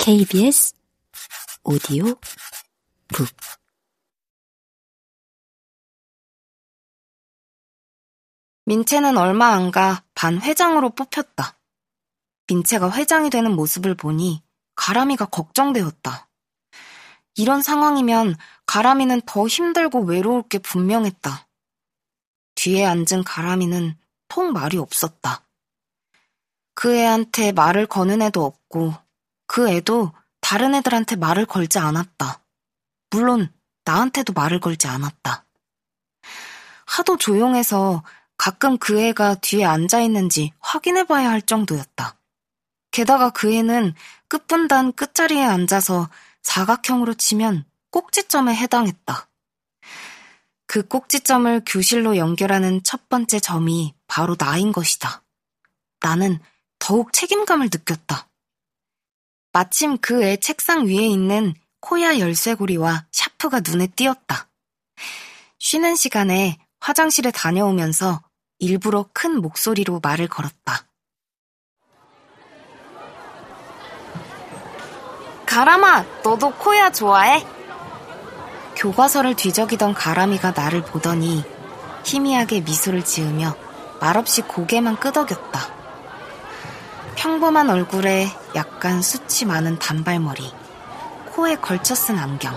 KBS 오디오 북 민채는 얼마 안 가 반 회장으로 뽑혔다. 민채가 회장이 되는 모습을 보니 가람이가 걱정되었다. 이런 상황이면 가람이는 더 힘들고 외로울 게 분명했다. 뒤에 앉은 가람이는 통 말이 없었다. 그 애한테 말을 거는 애도 없고 그 애도 다른 애들한테 말을 걸지 않았다. 물론 나한테도 말을 걸지 않았다. 하도 조용해서 가끔 그 애가 뒤에 앉아 있는지 확인해 봐야 할 정도였다. 게다가 그 애는 끝분단 끝자리에 앉아서 사각형으로 치면 꼭지점에 해당했다. 그 꼭지점을 교실로 연결하는 첫 번째 점이 바로 나인 것이다. 나는 더욱 책임감을 느꼈다. 마침 그 애 책상 위에 있는 코야 열쇠고리와 샤프가 눈에 띄었다. 쉬는 시간에 화장실에 다녀오면서 일부러 큰 목소리로 말을 걸었다. 가람아, 너도 코야 좋아해? 교과서를 뒤적이던 가람이가 나를 보더니 희미하게 미소를 지으며 말없이 고개만 끄덕였다. 평범한 얼굴에 약간 수치 많은 단발머리, 코에 걸쳐 쓴 안경.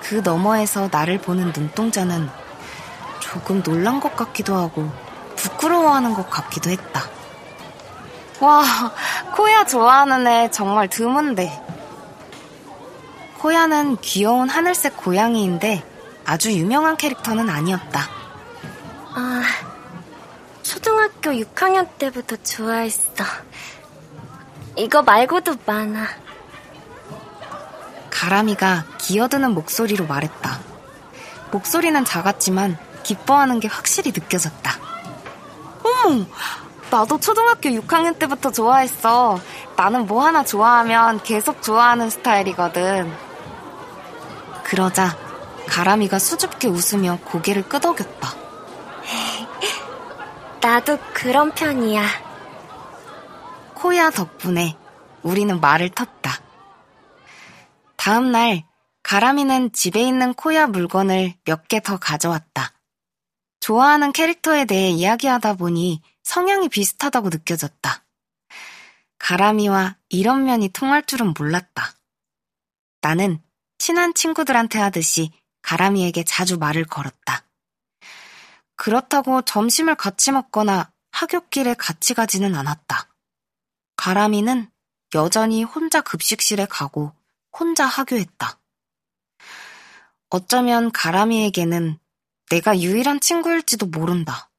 그 너머에서 나를 보는 눈동자는 조금 놀란 것 같기도 하고 부끄러워하는 것 같기도 했다. 와, 코야 좋아하는 애 정말 드문데. 코야는 귀여운 하늘색 고양이인데 아주 유명한 캐릭터는 아니었다. 아, 초등학교 6학년 때부터 좋아했어. 이거 말고도 많아. 가람이가 기어드는 목소리로 말했다. 목소리는 작았지만 기뻐하는 게 확실히 느껴졌다. 어머, 나도 초등학교 6학년 때부터 좋아했어. 나는 뭐 하나 좋아하면 계속 좋아하는 스타일이거든. 그러자 가람이가 수줍게 웃으며 고개를 끄덕였다. 나도 그런 편이야. 코야 덕분에 우리는 말을 텄다. 다음 날 가람이는 집에 있는 코야 물건을 몇 개 더 가져왔다. 좋아하는 캐릭터에 대해 이야기하다 보니 성향이 비슷하다고 느껴졌다. 가람이와 이런 면이 통할 줄은 몰랐다. 나는 친한 친구들한테 하듯이 가람이에게 자주 말을 걸었다. 그렇다고 점심을 같이 먹거나 학교길에 같이 가지는 않았다. 가람이는 여전히 혼자 급식실에 가고 혼자 하교했다. 어쩌면 가람이에게는 내가 유일한 친구일지도 모른다.